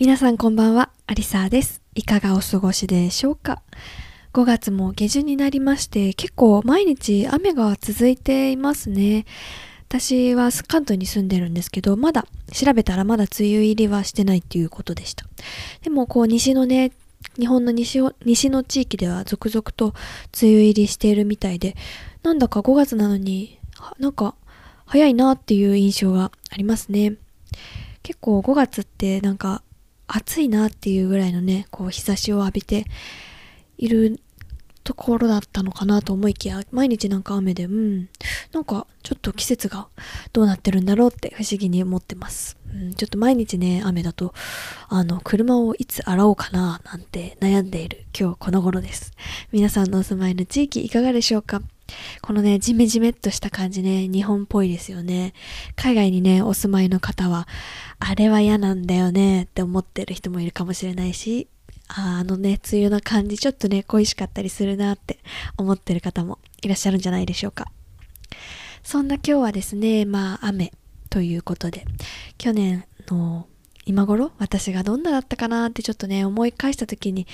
皆さんこんばんはアリサーです。いかがお過ごしでしょうか？5月も下旬になりまして結構毎日雨が続いていますね。私は関東に住んでるんですけどまだ調べたらまだ梅雨入りはしてないっていうことでした。でもこう西のね日本の西を西の地域では続々と梅雨入りしているみたいでなんだか5月なのになんか早いなっていう印象がありますね。結構5月ってなんか暑いなっていうぐらいのねこう日差しを浴びているところだったのかなと思いきや毎日なんか雨でうんなんかちょっと季節がどうなってるんだろうって不思議に思ってます、うん、ちょっと毎日ね雨だとあの車をいつ洗おうかななんて悩んでいる今日この頃です。皆さんのお住まいの地域いかがでしょうか？このね、ジメジメっとした感じね、日本っぽいですよね。海外にね、お住まいの方は、あれは嫌なんだよねって思ってる人もいるかもしれないし、あのね、梅雨の感じちょっとね、恋しかったりするなって思ってる方もいらっしゃるんじゃないでしょうか。そんな今日はですね、まあ雨ということで、去年の今頃私がどんなだったかなってちょっとね、思い返した時に、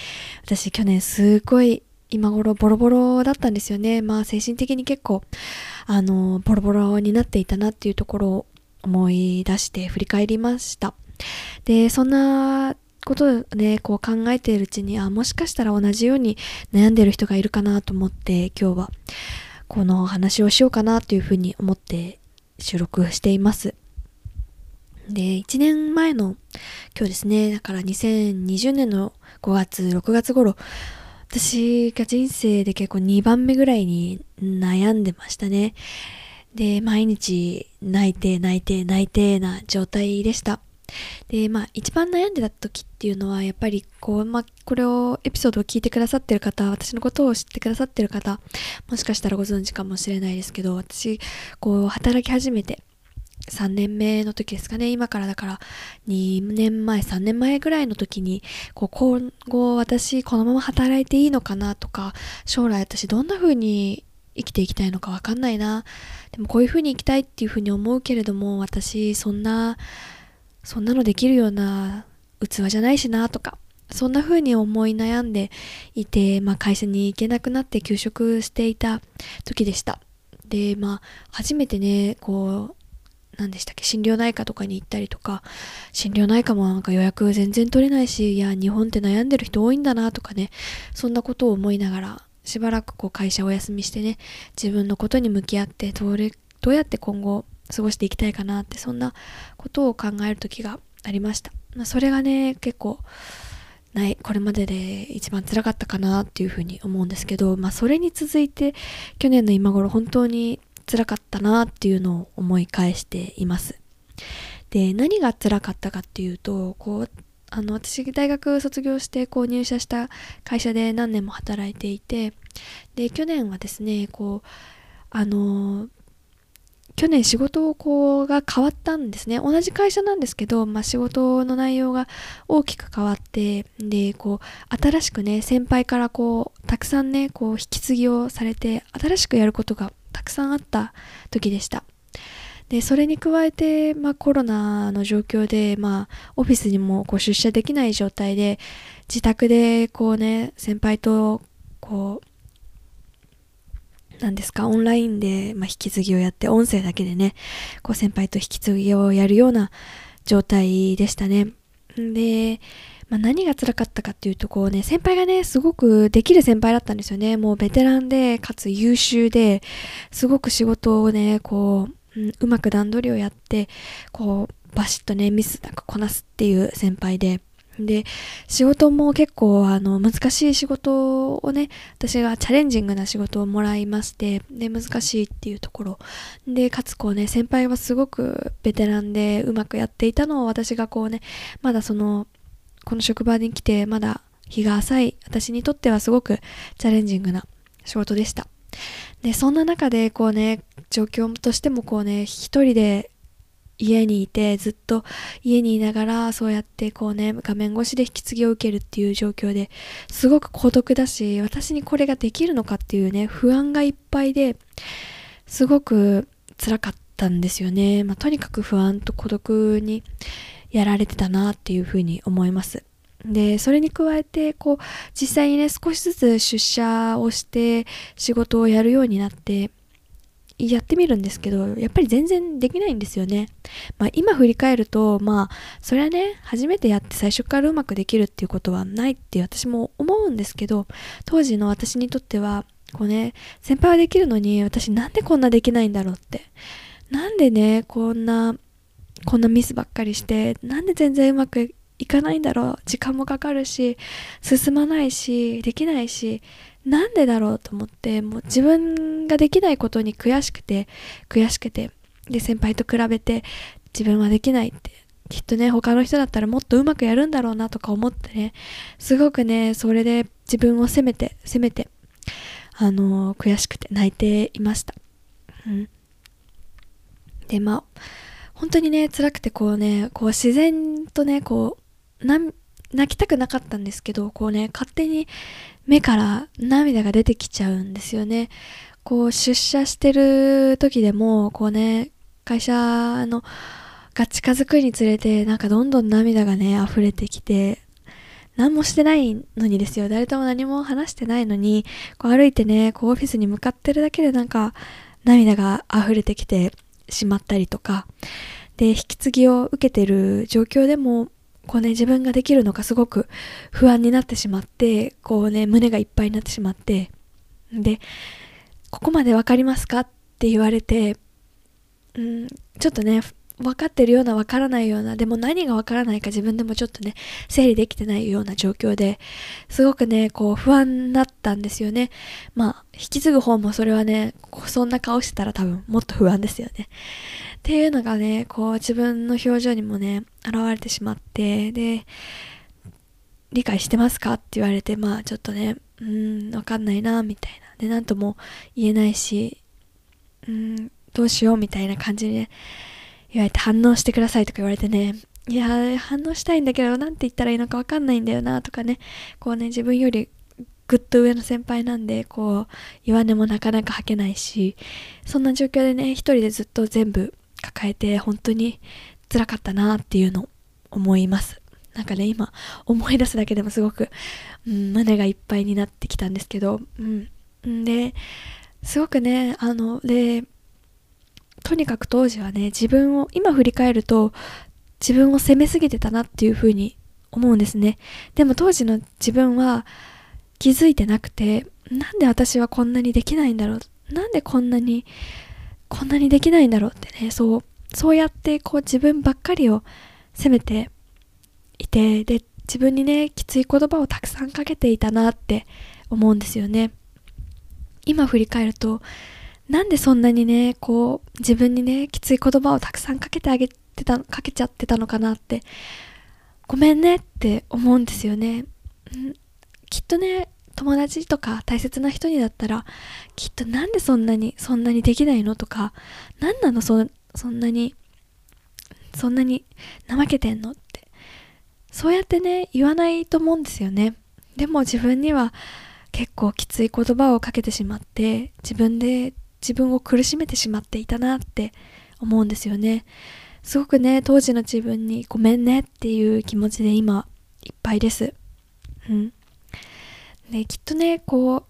私去年すごい今頃ボロボロだったんですよね。まあ精神的に結構、あの、ボロボロになっていたなっていうところを思い出して振り返りました。で、そんなことをね、こう考えているうちに、あ、もしかしたら同じように悩んでる人がいるかなと思って、今日はこの話をしようかなというふうに思って収録しています。で、1年前の今日ですね、だから2020年の5月、6月頃、私が人生で結構2番目ぐらいに悩んでましたね。で、毎日泣いて泣いて泣いてな状態でした。で、まあ、一番悩んでた時っていうのは、やっぱり、こう、まあ、これを、エピソードを聞いてくださってる方、私のことを知ってくださってる方、もしかしたらご存知かもしれないですけど、私、こう、働き始めて、3年目の時ですかね、今からだから2年前、3年前ぐらいの時に、こう今後私このまま働いていいのかなとか、将来私どんな風に生きていきたいのかわかんないな。でもこういう風に生きたいっていう風に思うけれども、私そんなそんなのできるような器じゃないしなとか、そんな風に思い悩んでいて、まあ会社に行けなくなって休職していた時でした。で、まあ初めてね、こう、何でしたっけ？心療内科とかに行ったりとか。心療内科もなんか予約全然取れないしいや日本って悩んでる人多いんだなとかね。そんなことを思いながらしばらくこう会社お休みしてね自分のことに向き合ってどれどうやって今後過ごしていきたいかなってそんなことを考える時がありました、まあ、それがね結構ないこれまでで一番辛かったかなっていうふうに思うんですけどまあそれに続いて去年の今頃本当に辛かったなっていうのを思い返しています。で何が辛かったかっていうとこうあの私大学卒業してこう入社した会社で何年も働いていてで去年はですねこうあの去年仕事をこうが変わったんですね。同じ会社なんですけど、まあ、仕事の内容が大きく変わってでこう新しくね先輩からこうたくさんねこう引き継ぎをされて新しくやることがたくさんあった時でしたでそれに加えて、まあ、コロナの状況で、まあ、オフィスにもこう出社できない状態で自宅でこうね先輩とこう何ですか、オンラインで、まあ、引き継ぎをやって、音声だけでね、こう先輩と引き継ぎをやるような状態でしたね。で、まあ、何が辛かったかっていうと、こうね、先輩がね、すごくできる先輩だったんですよね。もうベテランで、かつ優秀で、すごく仕事をね、こう、うん、うまく段取りをやって、こう、バシッとね、ミスなくこなすっていう先輩で、で、仕事も結構あの難しい仕事をね、私がチャレンジングな仕事をもらいまして、で、難しいっていうところ。で、かつこうね、先輩はすごくベテランでうまくやっていたのを私がこうね、まだその、この職場に来てまだ日が浅い私にとってはすごくチャレンジングな仕事でした。で、そんな中でこうね、状況としてもこうね、一人で家にいてずっと家にいながらそうやってこうね画面越しで引き継ぎを受けるっていう状況ですごく孤独だし私にこれができるのかっていうね不安がいっぱいですごく辛かったんですよね、まあ、とにかく不安と孤独にやられてたなっていうふうに思いますでそれに加えてこう実際にね少しずつ出社をして仕事をやるようになってやってみるんですけど、やっぱり全然できないんですよね。まあ今振り返ると、まあそれはね、初めてやって最初からうまくできるっていうことはないって私も思うんですけど、当時の私にとっては、こうね、先輩はできるのに私なんでこんなできないんだろうって。なんでね、こんな、こんなミスばっかりして、なんで全然うまくいかないんだろう。時間もかかるし、進まないし、できないし、なんでだろうと思ってもう自分ができないことに悔しくて悔しくてで先輩と比べて自分はできないってきっとね他の人だったらもっとうまくやるんだろうなとか思ってねすごくねそれで自分を責めて責めてあのー、悔しくて泣いていましたうんでまあ本当にね辛くてこうねこう自然とねこう泣きたくなかったんですけどこうね勝手に目から涙が出てきちゃうんですよね。こう出社してる時でも、こうね、会社のが近づくにつれて、なんかどんどん涙がね、溢れてきて、何もしてないのにですよ。誰とも何も話してないのに、こう歩いてね、こうオフィスに向かってるだけでなんか涙が溢れてきてしまったりとか、で、引き継ぎを受けてる状況でも、こうね、自分ができるのかすごく不安になってしまって、こうね、胸がいっぱいになってしまって、で、ここまで分かりますかって言われて、うん、ちょっとね、分かってるような分からないような、でも何が分からないか自分でもちょっとね、整理できてないような状況で、すごくね、こう不安になったんですよね。まあ、引き継ぐ方もそれはね、そんな顔してたら多分もっと不安ですよね。っていうのがね、こう自分の表情にもね、現れてしまって、で、理解してますか？って言われて、まあちょっとね、うん、わかんないな、みたいな。で、なんとも言えないし、うん、どうしようみたいな感じで、ね、言われて反応してくださいとか言われてね、いや、反応したいんだけど、なんて言ったらいいのかわかんないんだよな、とかね、こうね、自分よりぐっと上の先輩なんで、こう、弱音もなかなか吐けないし、そんな状況でね、一人でずっと全部抱えて本当に辛かったなっていうのを思います。なんかね、今思い出すだけでもすごく、うん、胸がいっぱいになってきたんですけど、うん。で、すごくね、あの、で、とにかく当時はね、自分を、今振り返ると、自分を責めすぎてたなっていうふうに思うんですね。でも当時の自分は気づいてなくて、なんで私はこんなにできないんだろう。なんでこんなにこんなにできないんだろうってねそうそうやってこう自分ばっかりを責めていてで自分にねきつい言葉をたくさんかけていたなって思うんですよね今振り返るとなんでそんなにねこう自分にねきつい言葉をたくさんかけてあげてたかけちゃってたのかなってごめんねって思うんですよね、ん、きっとね友達とか大切な人にだったらきっとなんでそんなにそんなにできないのとか何なのそそんなにそんなに怠けてんのって。そうやってね言わないと思うんですよね。でも自分には結構きつい言葉をかけてしまって自分で自分を苦しめてしまっていたなって思うんですよね。すごくね当時の自分にごめんねっていう気持ちで今いっぱいです。うん。ね、きっとね、こう、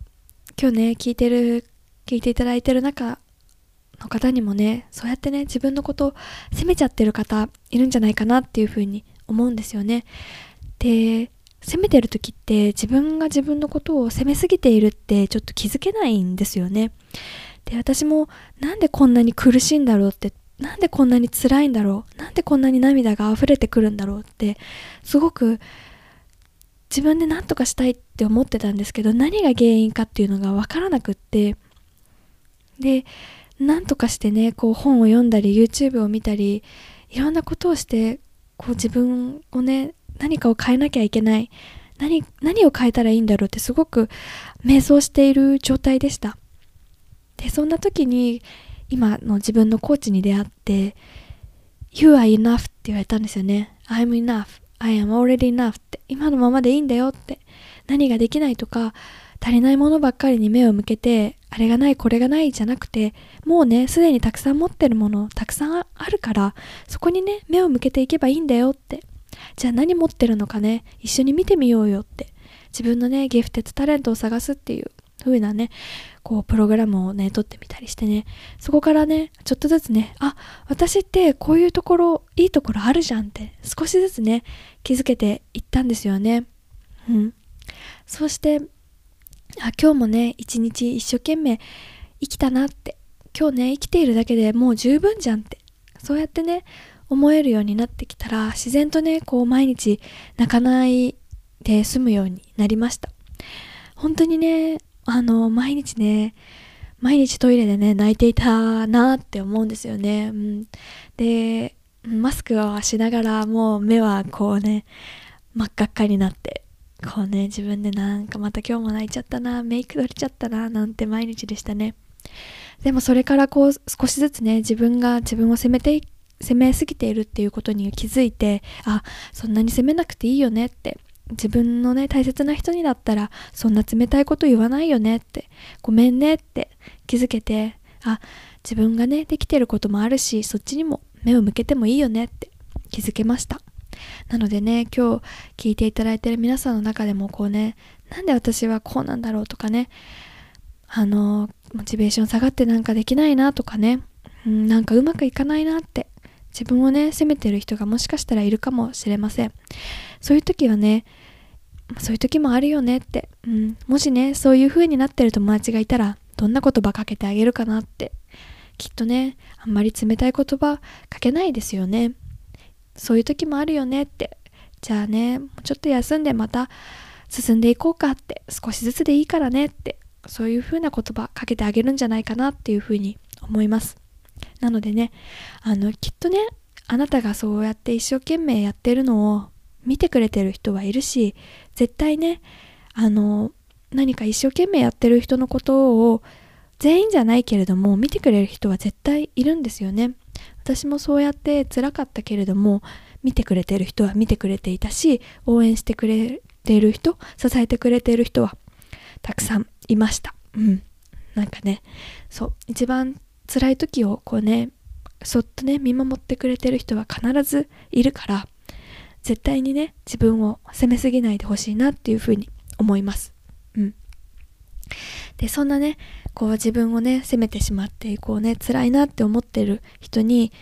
今日ね、聞いてる、聞いていただいてる中の方にもね、そうやってね、自分のことを責めちゃってる方いるんじゃないかなっていうふうに思うんですよね。で、責めてる時って自分が自分のことを責めすぎているってちょっと気づけないんですよね。で、私もなんでこんなに苦しいんだろうって、なんでこんなに辛いんだろうなんでこんなに涙が溢れてくるんだろうって、すごく自分で何とかしたいって思ってたんですけど何が原因かっていうのが分からなくってで何とかしてねこう本を読んだり YouTube を見たりいろんなことをしてこう自分をね何かを変えなきゃいけない。何何を変えたらいいんだろうってすごく迷走している状態でした。でそんな時に今の自分のコーチに出会って You are enough って言われたんですよね。I'm enough. I am already enough って。今のままでいいんだよって。何ができないとか足りないものばっかりに目を向けてあれがないこれがないじゃなくてもうねすでにたくさん持ってるものたくさんあるからそこにね目を向けていけばいいんだよって。じゃあ何持ってるのかね？一緒に見てみようよって。自分のねギフテッドタレントを探すっていう風なねこうプログラムをね撮ってみたりしてね。そこからねちょっとずつねあ私ってこういうところいいところあるじゃんって少しずつね気づけていったんですよね。うん。そしてあ今日もね一日一生懸命生きたなって。今日ね生きているだけでもう十分じゃんって。そうやってね思えるようになってきたら自然とねこう毎日泣かないで済むようになりました。本当にねあの毎日ね毎日トイレでね泣いていたなって思うんですよね、うん、でマスクをしながらもう目はこうね真っ赤っかになってこうね自分でなんかまた今日も泣いちゃったなメイク取れちゃったななんて毎日でしたね。でもそれからこう少しずつね自分が自分を責めて責めすぎているっていうことに気づいてあそんなに責めなくていいよねって。自分のね大切な人にだったらそんな冷たいこと言わないよねって。ごめんねって気づけてあ自分がねできてることもあるしそっちにも目を向けてもいいよねって気づけました。なのでね今日聞いていただいてる皆さんの中でもこうねなんで私はこうなんだろうとかねあのモチベーション下がってなんかできないなとかね、うん、なんかうまくいかないなって自分をね責めてる人がもしかしたらいるかもしれません。そういう時はねそういう時もあるよねって、うん、もしねそういう風になってる友達がいたらどんな言葉かけてあげるかなって。きっとねあんまり冷たい言葉かけないですよね。そういう時もあるよねって。じゃあねちょっと休んでまた進んでいこうかって。少しずつでいいからねって。そういう風な言葉かけてあげるんじゃないかなっていう風に思います。なのでねあのきっとねあなたがそうやって一生懸命やってるのを見てくれてる人はいるし絶対ねあの何か一生懸命やってる人のことを全員じゃないけれども見てくれる人は絶対いるんですよね。私もそうやって辛かったけれども見てくれてる人は見てくれていたし応援してくれている人支えてくれている人はたくさんいました。うん。なんかねそう一番辛い時をこうねそっとね見守ってくれてる人は必ずいるから絶対にね自分を責めすぎないでほしいなっていうふうに思います。うん。でそんなねこう自分をね責めてしまってこうね辛いなって思ってる人に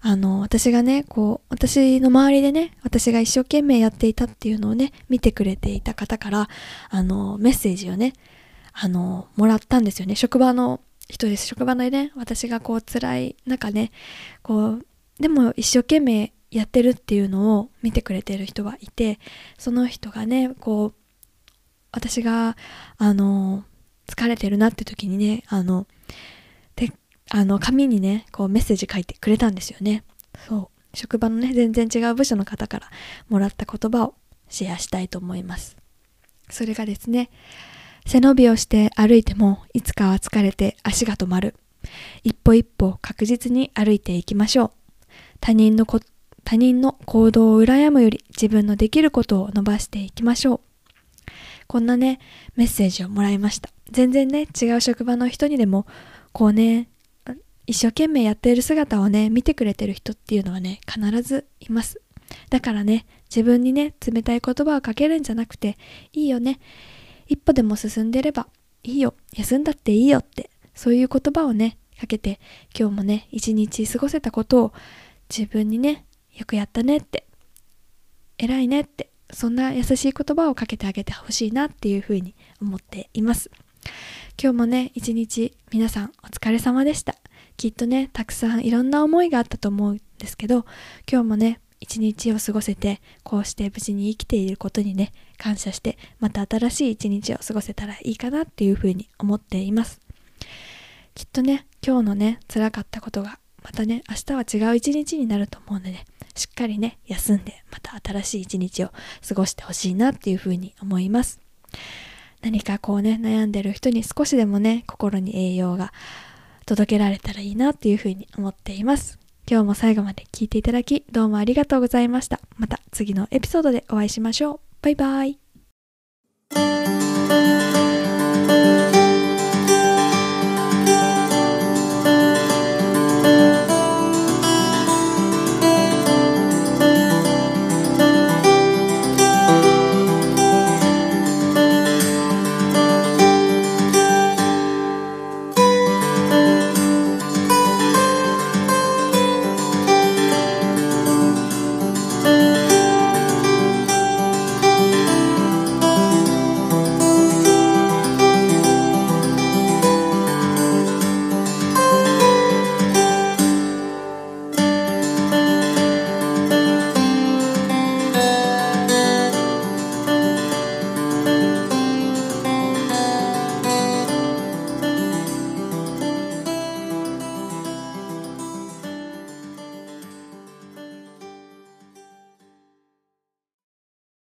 あの私がねこう私の周りでね私が一生懸命やっていたっていうのをね見てくれていた方からあのメッセージをねあのもらったんですよね。職場の人です職場のね私がこう辛い中ねこうでも一生懸命やってるっていうのを見てくれてる人がいてその人がねこう私があの疲れてるなって時にねあのであの紙にねこうメッセージ書いてくれたんですよね。そう。職場のね全然違う部署の方からもらった言葉をシェアしたいと思います。それがですね背伸びをして歩いてもいつかは疲れて足が止まる。一歩一歩確実に歩いていきましょう。他人のこ他人の行動を羨むより自分のできることを伸ばしていきましょう。こんなねメッセージをもらいました。全然ね違う職場の人にでもこうね一生懸命やっている姿をね見てくれてる人っていうのはね必ずいます。だからね自分にね冷たい言葉をかけるんじゃなくていいよね。一歩でも進んでればいいよ休んだっていいよってそういう言葉をねかけて今日もね一日過ごせたことを自分にねよくやったねって偉いねってそんな優しい言葉をかけてあげてほしいなっていうふうに思っています。今日もね一日皆さんお疲れ様でした。きっとねたくさんいろんな思いがあったと思うんですけど今日もね一日を過ごせて、こうして無事に生きていることにね、感謝して、また新しい一日を過ごせたらいいかなっていうふうに思っています。きっとね、今日のね、辛かったことが、またね、明日は違う一日になると思うので、ね、しっかりね、休んで、また新しい一日を過ごしてほしいなっていうふうに思います。何かこうね、悩んでる人に少しでもね、心に栄養が届けられたらいいなっていうふうに思っています。今日も最後まで聞いていただき、どうもありがとうございました。また次のエピソードでお会いしましょう。バイバイ。